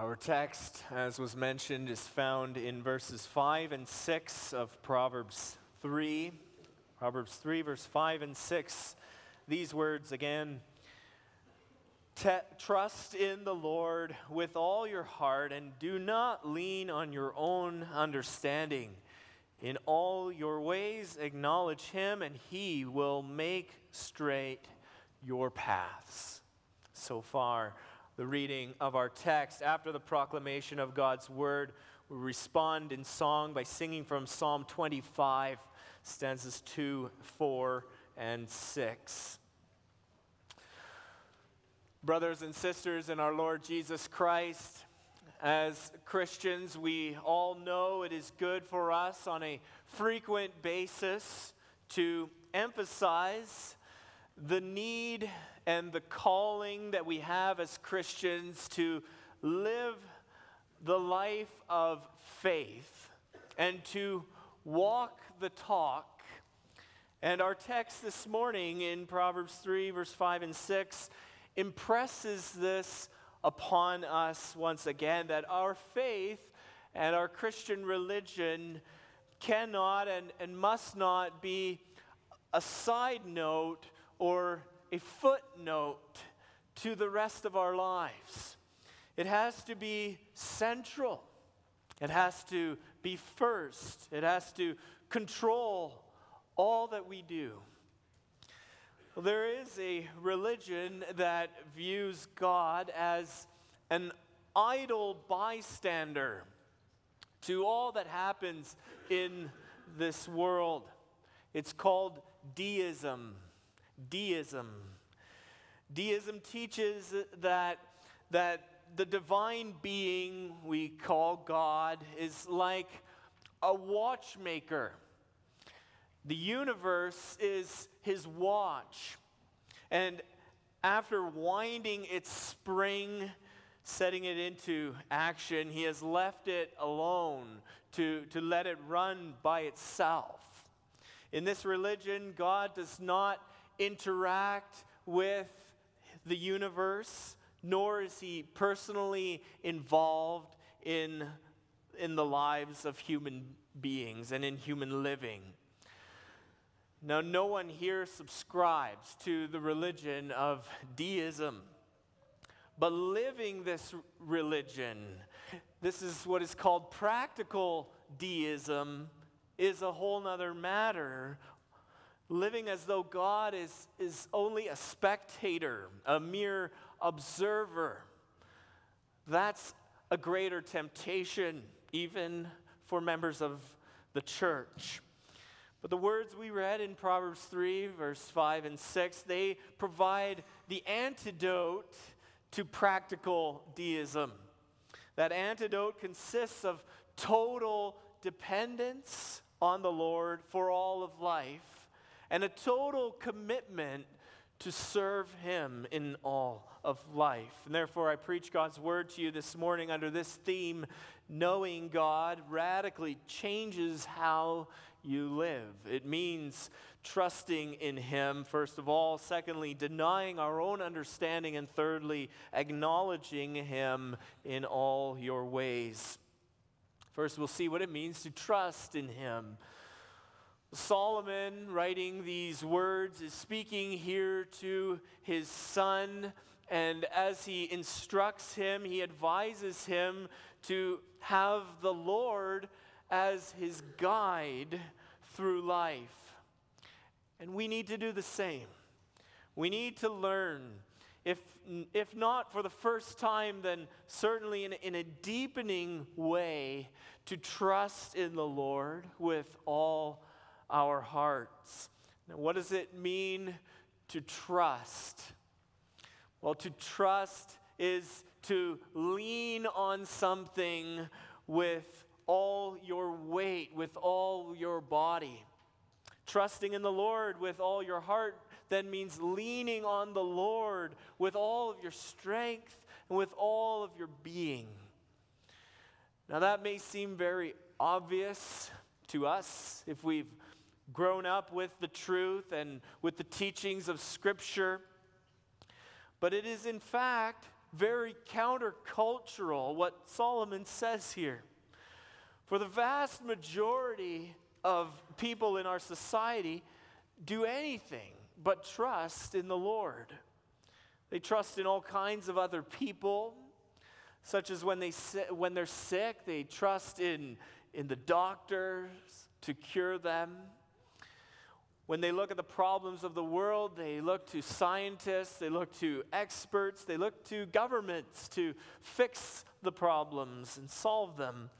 Our text, as was mentioned, is found in verses 5 and 6 of Proverbs 3. Proverbs 3, verse 5 and 6. These words again Trust in the Lord with all your heart and do not lean on your own understanding. In all your ways, acknowledge him, and he will make straight your paths. So far, the reading of our text. After the proclamation of God's word, we respond in song by singing from Psalm 25, stanzas 2, 4, and 6. Brothers and sisters in our Lord Jesus Christ, as Christians, we all know it is good for us on a frequent basis to emphasize the need and the calling that we have as Christians to live the life of faith and to walk the talk. And our text this morning in Proverbs 3, verse 5 and 6, impresses this upon us once again that our faith and our Christian religion cannot and, and must not be a side note or a footnote to the rest of our lives. It has to be central. It has to be first. It has to control all that we do. Well, there is a religion that views God as an idle bystander to all that happens in this world. It's called deism deism. Deism teaches that, that the divine being we call God is like a watchmaker. The universe is his watch. And after winding its spring, setting it into action, he has left it alone to, to let it run by itself. In this religion, God does not interact with the universe, nor is he personally involved in, in the lives of human beings and in human living. Now, no one here subscribes to the religion of deism. But living this religion, this is what is called practical deism, is a whole other matter living as though God is, is only a spectator, a mere observer. That's a greater temptation, even for members of the church. But the words we read in Proverbs 3, verse 5 and 6, they provide the antidote to practical deism. That antidote consists of total dependence on the Lord for all of life and a total commitment to serve Him in all of life. And therefore, I preach God's word to you this morning under this theme knowing God radically changes how you live. It means trusting in Him, first of all. Secondly, denying our own understanding. And thirdly, acknowledging Him in all your ways. First, we'll see what it means to trust in Him. Solomon, writing these words, is speaking here to his son. And as he instructs him, he advises him to have the Lord as his guide through life. And we need to do the same. We need to learn, if, if not for the first time, then certainly in, in a deepening way, to trust in the Lord with all our hearts. Now, what does it mean to trust? Well, to trust is to lean on something with all your weight, with all your body. Trusting in the Lord with all your heart then means leaning on the Lord with all of your strength and with all of your being. Now, that may seem very obvious to us if we've grown up with the truth and with the teachings of Scripture. But it is, in fact, very countercultural, what Solomon says here. For the vast majority of people in our society do anything but trust in the Lord. They trust in all kinds of other people, such as when, they, when they're sick, they trust in, in the doctors to cure them. When they look at the problems of the world, they look to scientists, they look to experts, they look to governments to fix the problems and solve them.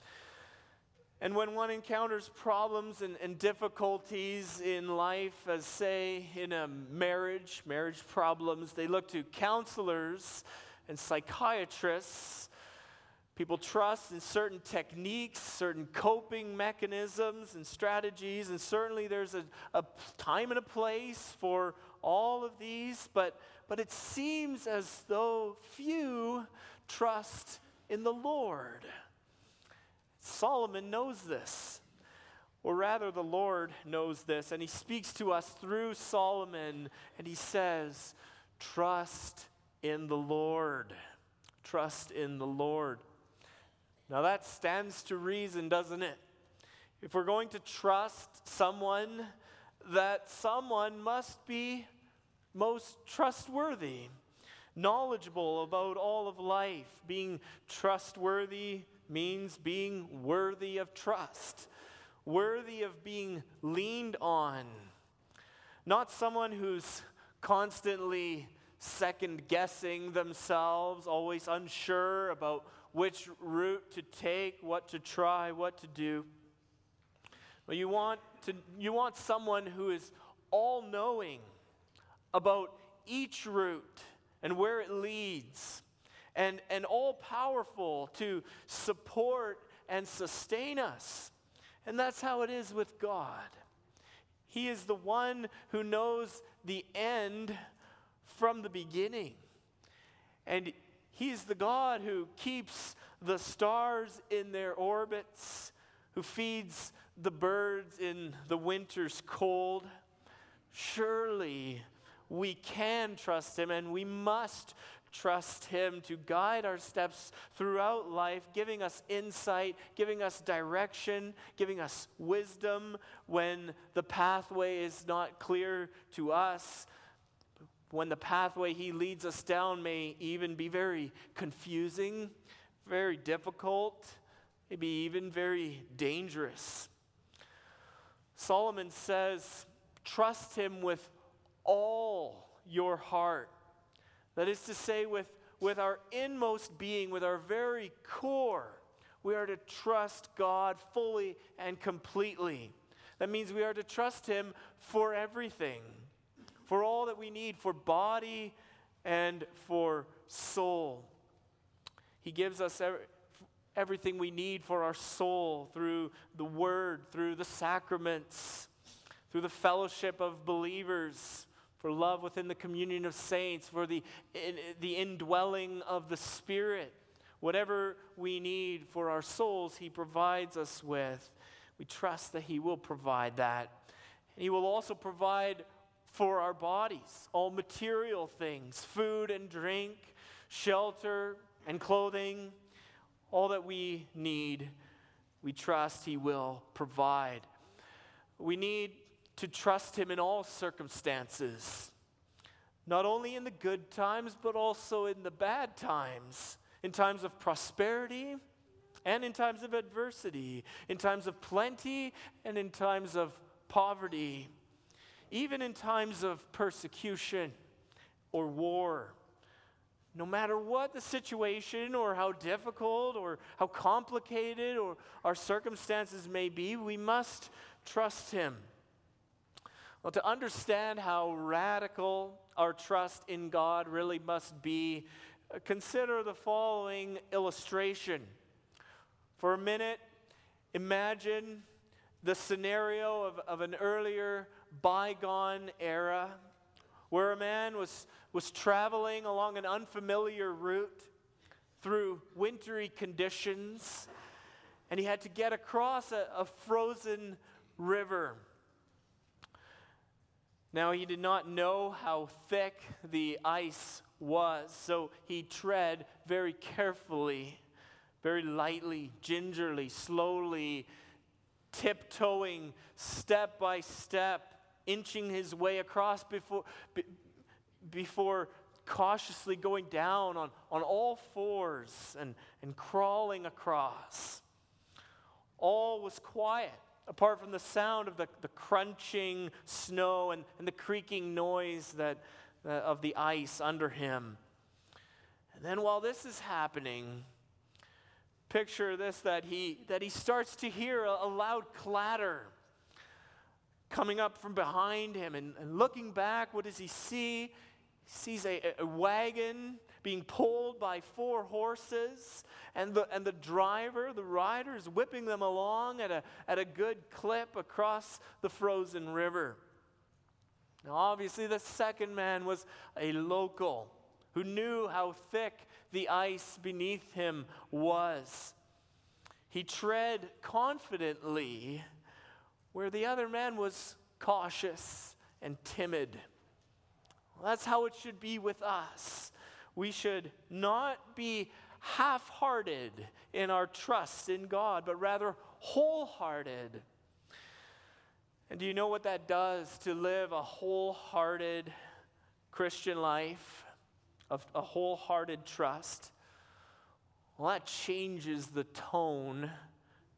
And when one encounters problems and, and, difficulties in life, as say in a marriage, marriage problems, they look to counselors and psychiatrists. People trust in certain techniques, certain coping mechanisms and strategies, and certainly there's a, a time and a place for all of these, but, but it seems as though few trust in the Lord. Solomon knows this. Or rather, the Lord knows this, and he speaks to us through Solomon, and he says, Trust in the Lord. Trust in the Lord. Now, that stands to reason, doesn't it? If we're going to trust someone, that someone must be most trustworthy, knowledgeable about all of life, being trustworthy means being worthy of trust, worthy of being leaned on. Not someone who's constantly second guessing themselves, always unsure about which route to take, what to try, what to do. But you want, to, you want someone who is all knowing about each route and where it leads and, and all powerful to support and sustain us. And that's how it is with God. He is the one who knows the end from the beginning. And He is the God who keeps the stars in their orbits, who feeds the birds in the winter's cold. Surely we can trust Him and we must trust Him to guide our steps throughout life, giving us insight, giving us direction, giving us wisdom when the pathway is not clear to us. When the pathway He leads us down may even be very confusing, very difficult, maybe even very dangerous. Solomon says, Trust Him with all your heart that is to say, with, with our inmost being, with our very core, we are to trust God fully and completely. That means we are to trust Him for everything, for all that we need, for body and for soul. He gives us everything we need for our soul through the Word, through the sacraments, through the fellowship of believers for love within the communion of saints, for the, in, the indwelling of the Spirit. Whatever we need for our souls, He provides us with. We trust that He will provide that. And He will also provide for our bodies all material things food and drink, shelter and clothing, all that we need. We trust He will provide. We need to trust Him in all circumstances, not only in the good times, but also in the bad times, in times of prosperity and in times of adversity, in times of plenty and in times of poverty, even in times of persecution or war. No matter what the situation or how difficult or how complicated or our circumstances may be, we must trust Him. Well, to understand how radical our trust in God really must be, consider the following illustration. For a minute, imagine the scenario of, of an earlier bygone era where a man was, was traveling along an unfamiliar route through wintry conditions and he had to get across a, a frozen river. Now, he did not know how thick the ice was. So he tread very carefully, very lightly, gingerly, slowly, tiptoeing step by step, inching his way across before, before cautiously going down on, on all fours and, and crawling across. All was quiet, apart from the sound of the, the crunching snow and, and the creaking noise that, uh, of the ice under him. And then while this is happening, picture this that he, that he starts to hear a, a loud clatter coming up from behind him. And, and looking back, what does he see? He sees a, a wagon being pulled by four horses, and the, and the driver, the rider, is whipping them along at a, at a good clip across the frozen river. Now, obviously, the second man was a local who knew how thick the ice beneath him was. He tread confidently where the other man was cautious and timid. Well, that's how it should be with us. We should not be half hearted in our trust in God, but rather wholehearted. And do you know what that does to live a wholehearted Christian life, of a wholehearted trust? Well, that changes the tone,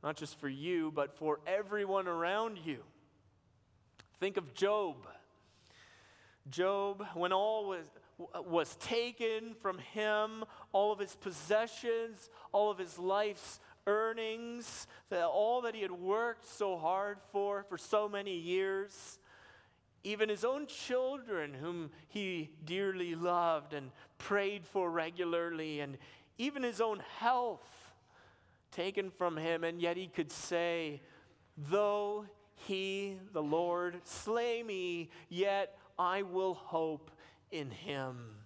not just for you, but for everyone around you. Think of Job. Job, when all was, was taken from him, all of his possessions, all of his life's earnings, all that he had worked so hard for for so many years, even his own children, whom he dearly loved and prayed for regularly, and even his own health taken from him, and yet he could say, Though he, the Lord, slay me, yet I will hope in him.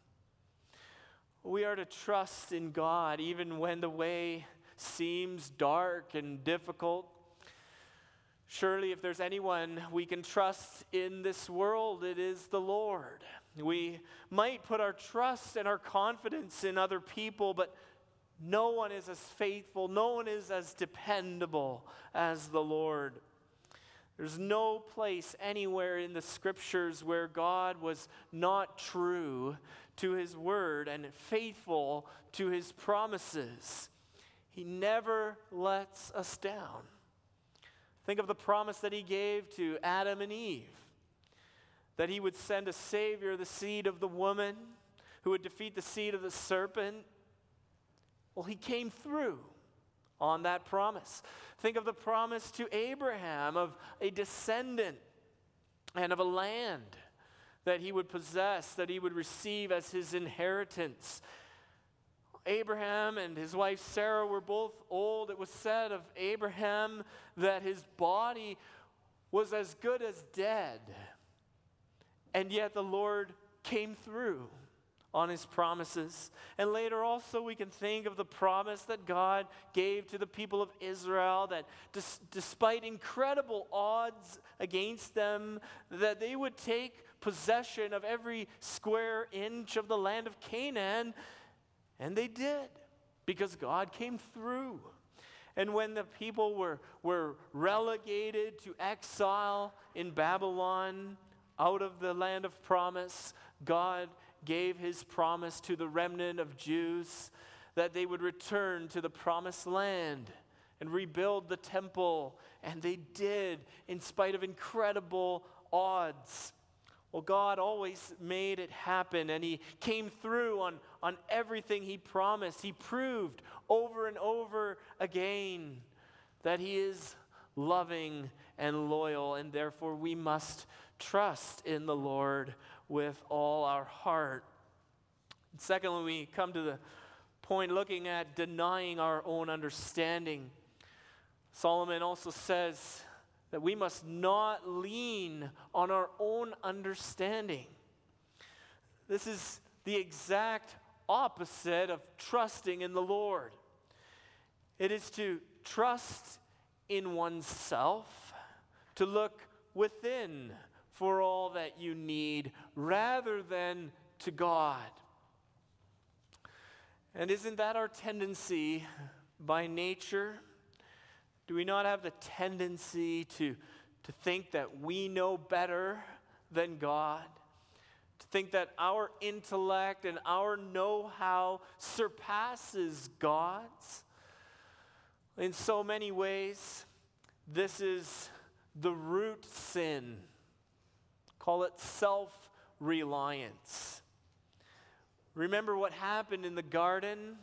We are to trust in God even when the way seems dark and difficult. Surely, if there's anyone we can trust in this world, it is the Lord. We might put our trust and our confidence in other people, but no one is as faithful, no one is as dependable as the Lord. There's no place anywhere in the scriptures where God was not true to his word and faithful to his promises. He never lets us down. Think of the promise that he gave to Adam and Eve that he would send a Savior, the seed of the woman, who would defeat the seed of the serpent. Well, he came through on that promise. Think of the promise to Abraham of a descendant and of a land that he would possess, that he would receive as his inheritance. Abraham and his wife Sarah were both old. It was said of Abraham that his body was as good as dead. And yet the Lord came through on his promises. And later also, we can think of the promise that God gave to the people of Israel that despite incredible odds against them, that they would take possession of every square inch of the land of Canaan. And they did because God came through. And when the people were, were relegated to exile in Babylon, out of the land of promise, God gave his promise to the remnant of Jews that they would return to the promised land and rebuild the temple. And they did, in spite of incredible odds. Well, God always made it happen, and He came through on, on everything He promised. He proved over and over again that He is loving and loyal, and therefore we must trust in the Lord with all our heart. And secondly, we come to the point looking at denying our own understanding. Solomon also says that we must not lean on our own understanding. This is the exact opposite of trusting in the Lord. It is to trust in oneself, to look within for all that you need rather than to God. And isn't that our tendency by nature? Do we not have the tendency to, to think that we know better than God? To think that our intellect and our know how surpasses God's? In so many ways, this is the root sin. Call it self reliance. Remember what happened in the garden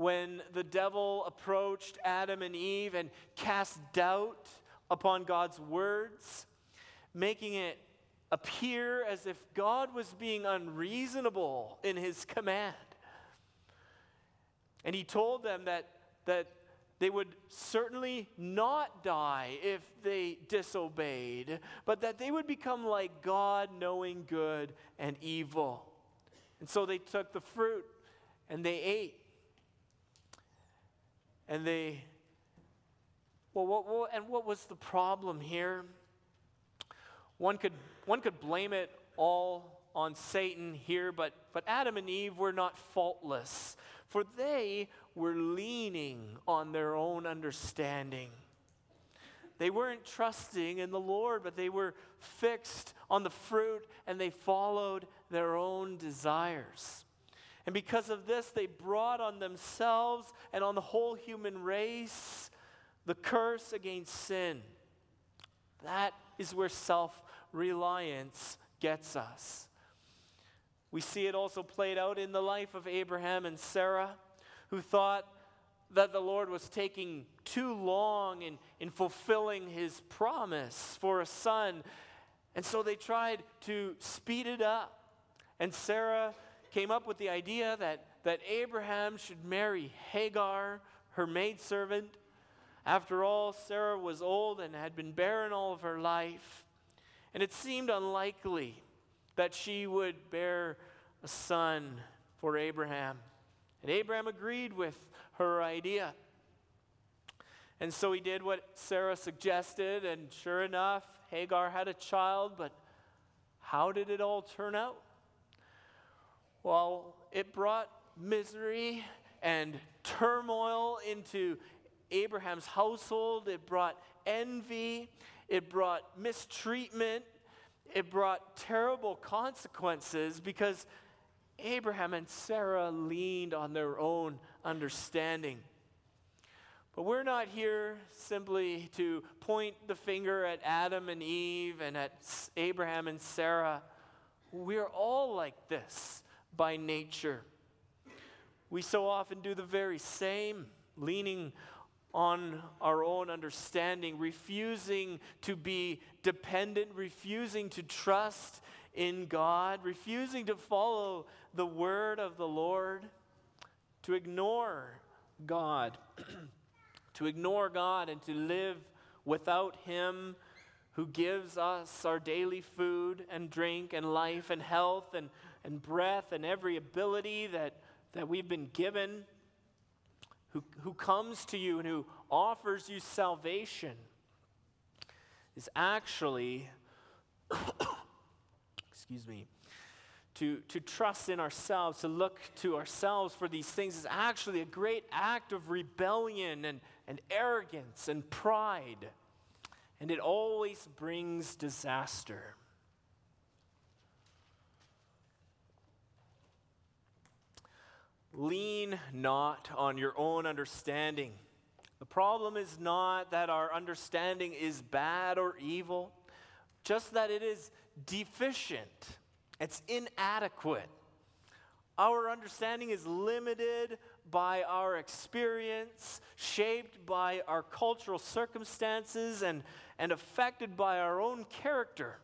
when the devil approached Adam and Eve and cast doubt upon God's words, making it appear as if God was being unreasonable in his command. And he told them that, that they would certainly not die if they disobeyed, but that they would become like God, knowing good and evil. And so they took the fruit and they ate. And they, well, what, what, and what was the problem here? One could, one could blame it all on Satan here, but, but Adam and Eve were not faultless, for they were leaning on their own understanding. They weren't trusting in the Lord, but they were fixed on the fruit and they followed their own desires. And because of this, they brought on themselves and on the whole human race the curse against sin. That is where self reliance gets us. We see it also played out in the life of Abraham and Sarah, who thought that the Lord was taking too long in, in fulfilling his promise for a son. And so they tried to speed it up. And Sarah came up with the idea that, that Abraham should marry Hagar, her maidservant. After all, Sarah was old and had been barren all of her life. And it seemed unlikely that she would bear a son for Abraham. And Abraham agreed with her idea. And so he did what Sarah suggested, and sure enough, Hagar had a child, but how did it all turn out? Well, it brought misery and turmoil into Abraham's household. It brought envy. It brought mistreatment. It brought terrible consequences because Abraham and Sarah leaned on their own understanding. But we're not here simply to point the finger at Adam and Eve and at Abraham and Sarah. We're all like this by nature. We so often do the very same, leaning on our own understanding, refusing to be dependent, refusing to trust in God, refusing to follow the word of the Lord, to ignore God, to ignore God and to live without Him who gives us our daily food and drink and life and health and and breath and every ability that, that we've been given, who, who comes to you and who offers you salvation, is actually, excuse me, to, to trust in ourselves, to look to ourselves for these things is actually a great act of rebellion and, and arrogance and pride. And it always brings disaster. Lean not on your own understanding. The problem is not that our understanding is bad or evil, just that it is deficient, it's inadequate. Our understanding is limited by our experience, shaped by our cultural circumstances, and, and affected by our own character.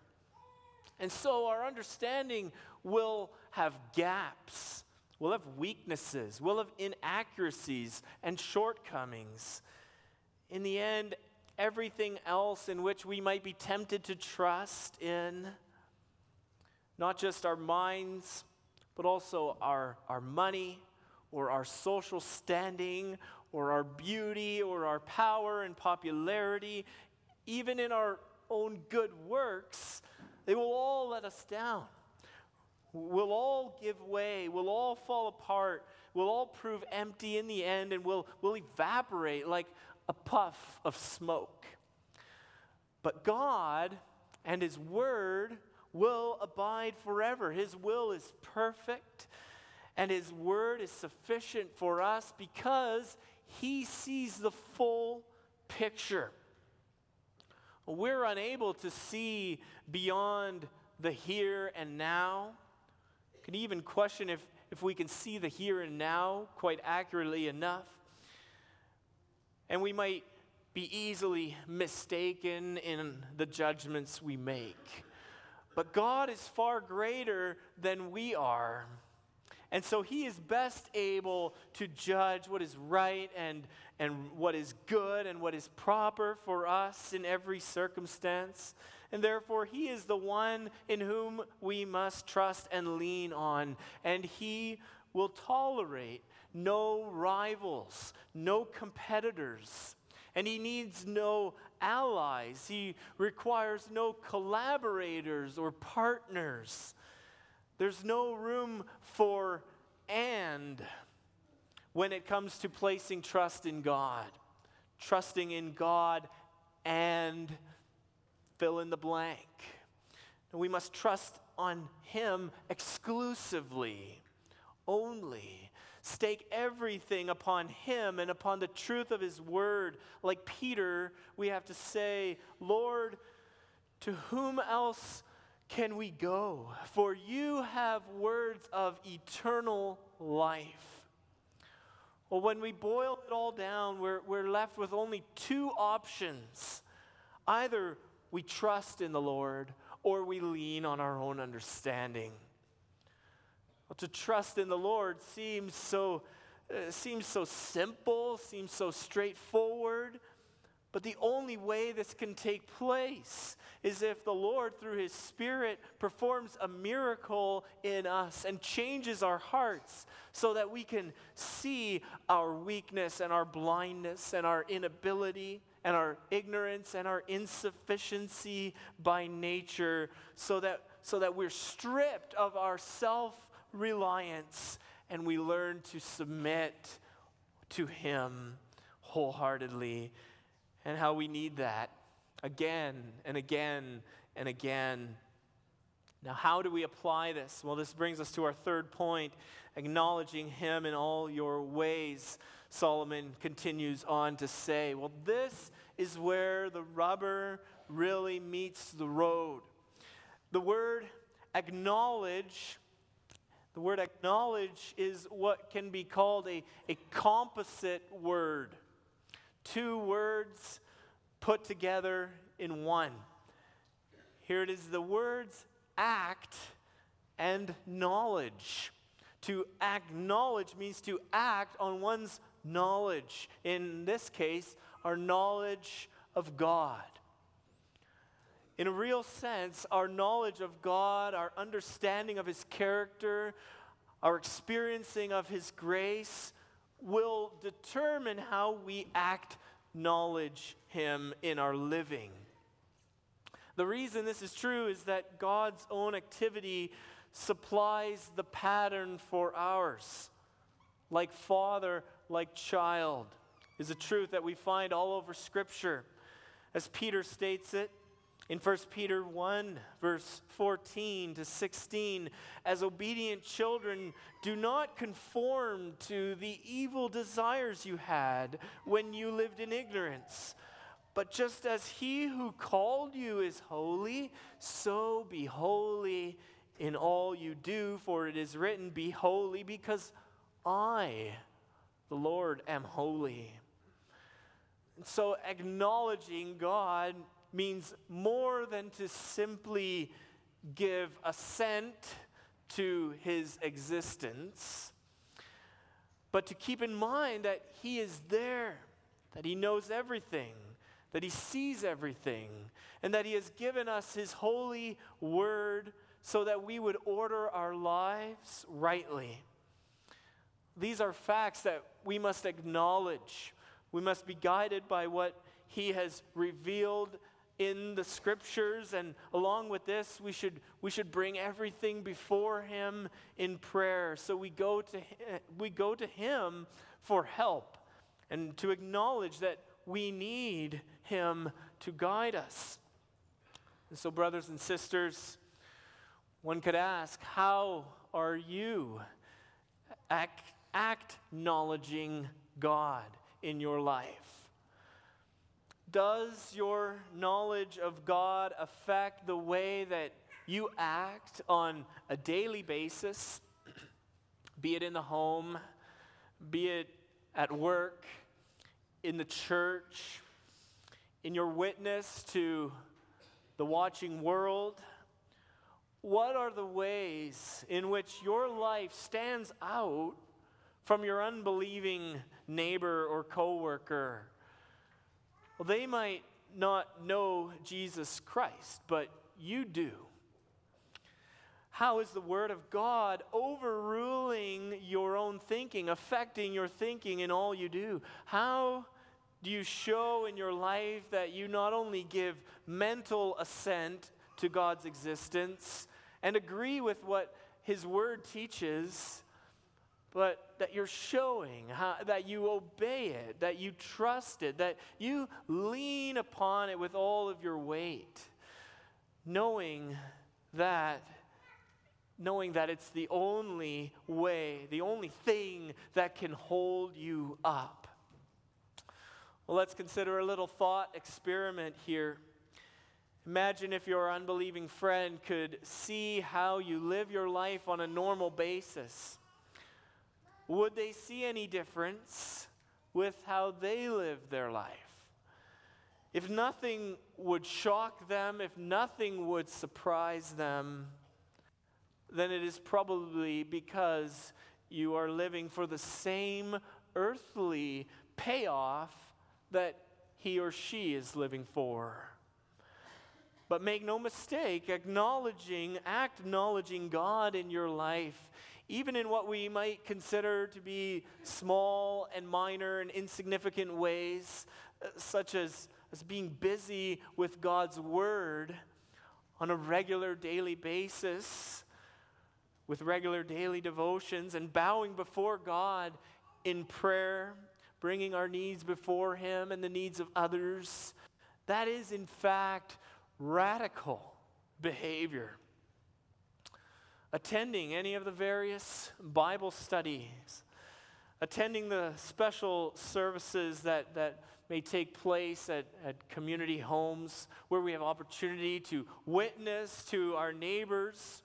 And so our understanding will have gaps We'll have weaknesses. We'll have inaccuracies and shortcomings. In the end, everything else in which we might be tempted to trust in, not just our minds, but also our, our money or our social standing or our beauty or our power and popularity, even in our own good works, they will all let us down. We'll all give way. We'll all fall apart We'll all prove empty in the end and will, will evaporate like a puff of smoke. But God and His Word will abide forever. His will is perfect, and His Word is sufficient for us because He sees the full picture. We're unable to see beyond the here and now. Can even question if, if we can see the here and now quite accurately enough. And we might be easily mistaken in the judgments we make. But God is far greater than we are. And so he is best able to judge what is right and, and what is good and what is proper for us in every circumstance. And therefore, he is the one in whom we must trust and lean on. And he will tolerate no rivals, no competitors. And he needs no allies. He requires no collaborators or partners. There's no room for and when it comes to placing trust in God. Trusting in God and fill in the blank. We must trust on Him exclusively, only. Stake everything upon Him and upon the truth of His word. Like Peter, we have to say, Lord, to whom else can we go? For you have words of eternal life. Well, when we boil it all down, we're, we're left with only two options. Either we trust in the Lord or we lean on our own understanding. Well, to trust in the Lord seems so, uh, seems so simple, seems so straightforward. But the only way this can take place is if the Lord, through His Spirit, performs a miracle in us and changes our hearts so that we can see our weakness and our blindness and our inability and our ignorance and our insufficiency by nature so that, so that we're stripped of our self reliance and we learn to submit to Him wholeheartedly and how we need that again and again and again. Now, how do we apply this? Well, this brings us to our third point acknowledging Him in all your ways. Solomon continues on to say, Well, this is where the rubber really meets the road. The word acknowledge, the word acknowledge is what can be called a, a composite word two words put together in one. Here it is the words act and knowledge. To acknowledge means to act on one's knowledge. In this case, our knowledge of God. In a real sense, our knowledge of God, our understanding of His character, our experiencing of His grace will determine how we act, knowledge Him in our living. The reason this is true is that God's own activity supplies the pattern for ours. Like father, like child, is a truth that we find all over Scripture. As Peter states it, in 1 Peter 1, verse 14 to 16, as obedient children, do not conform to the evil desires you had when you lived in ignorance. But just as he who called you is holy, so be holy in all you do, for it is written, Be holy, because I, the Lord, am holy. And so acknowledging God means more than to simply give assent to his existence, but to keep in mind that he is there, that he knows everything, that he sees everything, and that he has given us his holy word so that we would order our lives rightly. These are facts that we must acknowledge. We must be guided by what he has revealed in the scriptures and along with this we should we should bring everything before him in prayer. So we go to we go to him for help and to acknowledge that we need him to guide us. And so brothers and sisters one could ask how are you acknowledging god in your life does your knowledge of God affect the way that you act on a daily basis, be it in the home, be it at work, in the church, in your witness to the watching world? What are the ways in which your life stands out from your unbelieving neighbor or coworker? Well, they might not know Jesus Christ, but you do. How is the Word of God overruling your own thinking, affecting your thinking in all you do? How do you show in your life that you not only give mental assent to God's existence and agree with what His Word teaches, but that you're showing how, that you obey it, that you trust it, that you lean upon it with all of your weight, knowing that knowing that it's the only way, the only thing that can hold you up. Well, let's consider a little thought experiment here. Imagine if your unbelieving friend could see how you live your life on a normal basis would they see any difference with how they live their life? If nothing would shock them, if nothing would surprise them, then it is probably because you are living for the same earthly payoff that he or she is living for. But make no mistake, acknowledging, acknowledging God in your life even in what we might consider to be small and minor and insignificant ways, uh, such as, as being busy with God's Word on a regular daily basis, with regular daily devotions, and bowing before God in prayer, bringing our needs before Him and the needs of others. That is, in fact, radical behavior attending any of the various Bible studies, attending the special services that, that may take place at, at community homes where we have opportunity to witness to our neighbors,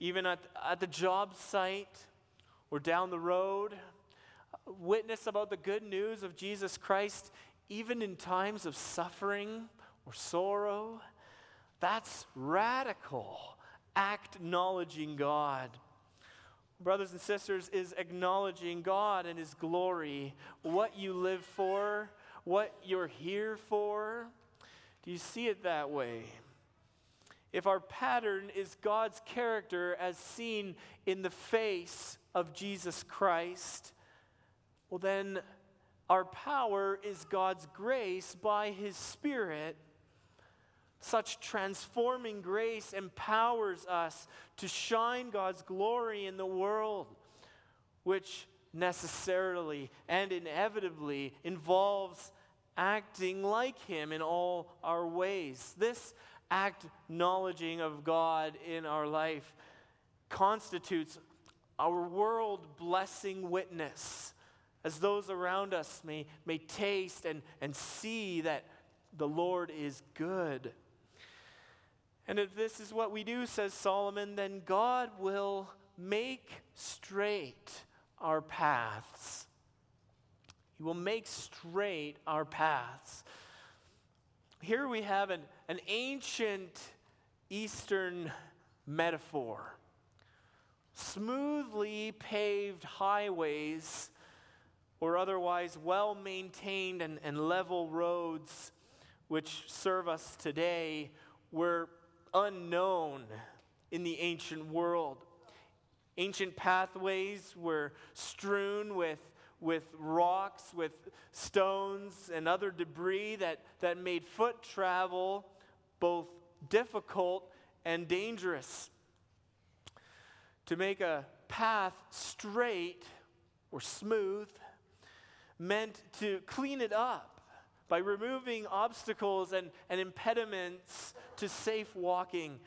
even at, at the job site or down the road, witness about the good news of Jesus Christ, even in times of suffering or sorrow. That's radical acknowledging God. Brothers and sisters, is acknowledging God and His glory, what you live for, what you're here for. Do you see it that way? If our pattern is God's character as seen in the face of Jesus Christ, well, then our power is God's grace by His Spirit such transforming grace empowers us to shine God's glory in the world, which necessarily and inevitably involves acting like Him in all our ways. This acknowledging of God in our life constitutes our world blessing witness as those around us may, may taste and, and see that the Lord is good. And if this is what we do, says Solomon, then God will make straight our paths. He will make straight our paths. Here we have an, an ancient Eastern metaphor smoothly paved highways or otherwise well maintained and, and level roads which serve us today were unknown in the ancient world. Ancient pathways were strewn with, with rocks, with stones, and other debris that, that made foot travel both difficult and dangerous. To make a path straight or smooth meant to clean it up by removing obstacles and, and impediments to safe walking.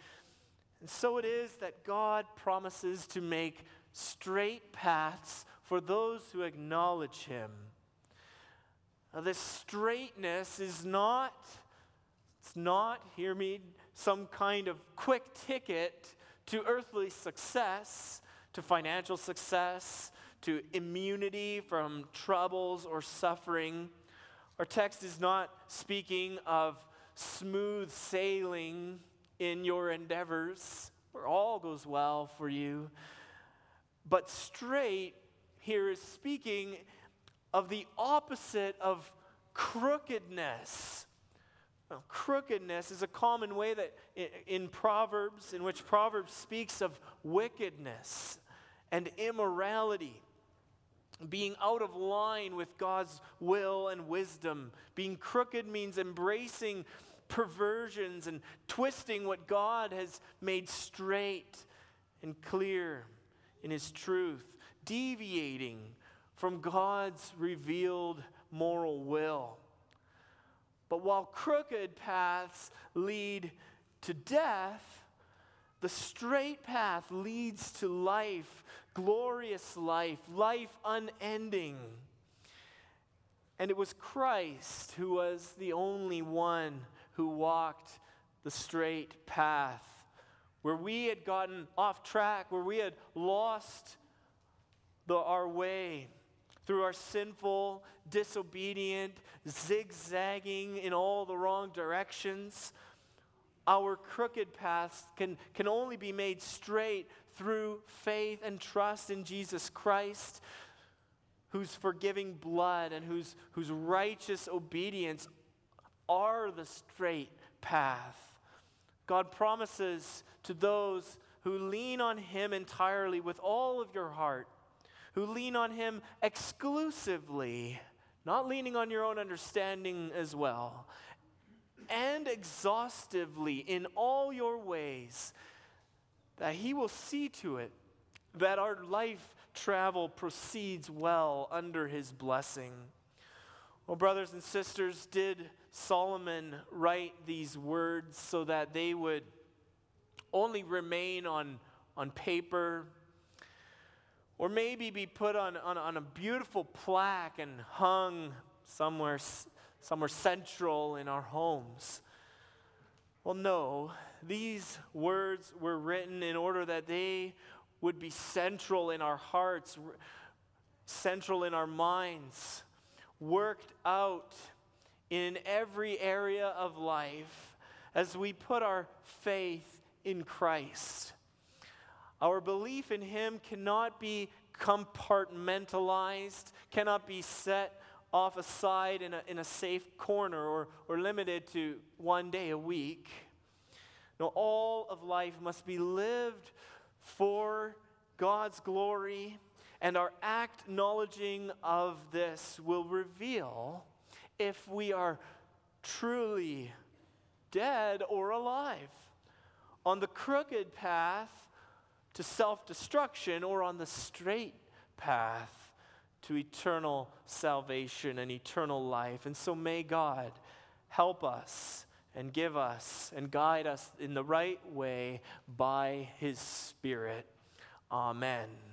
And so it is that God promises to make straight paths for those who acknowledge Him. Now, this straightness is not, it's not, hear me, some kind of quick ticket to earthly success, to financial success, to immunity from troubles or suffering. Our text is not speaking of smooth sailing in your endeavors, where all goes well for you. But straight here is speaking of the opposite of crookedness. Now, crookedness is a common way that in Proverbs, in which Proverbs speaks of wickedness and immorality being out of line with God's will and wisdom. Being crooked means embracing perversions and twisting what God has made straight and clear in His truth, deviating from God's revealed moral will. But while crooked paths lead to death, the straight path leads to life, glorious life, life unending. And it was Christ who was the only one who walked the straight path. Where we had gotten off track, where we had lost the, our way through our sinful, disobedient, zigzagging in all the wrong directions, our crooked paths can, can only be made straight through faith and trust in Jesus Christ, whose forgiving blood and whose, whose righteous obedience are the straight path. God promises to those who lean on Him entirely with all of your heart, who lean on Him exclusively, not leaning on your own understanding as well, and exhaustively in all your ways, that He will see to it that our life travel proceeds well under His blessing. Well, brothers and sisters, did Solomon write these words so that they would only remain on, on paper? Or maybe be put on, on, on a beautiful plaque and hung somewhere somewhere central in our homes. Well, no, these words were written in order that they would be central in our hearts, central in our minds, worked out in every area of life as we put our faith in Christ. Our belief in Him cannot be compartmentalized, cannot be set off aside in a, in a safe corner or, or limited to one day a week. No, all of life must be lived for God's glory, and our acknowledging of this will reveal if we are truly dead or alive on the crooked path to self destruction or on the straight path to eternal salvation and eternal life. And so may God help us and give us and guide us in the right way by his Spirit. Amen.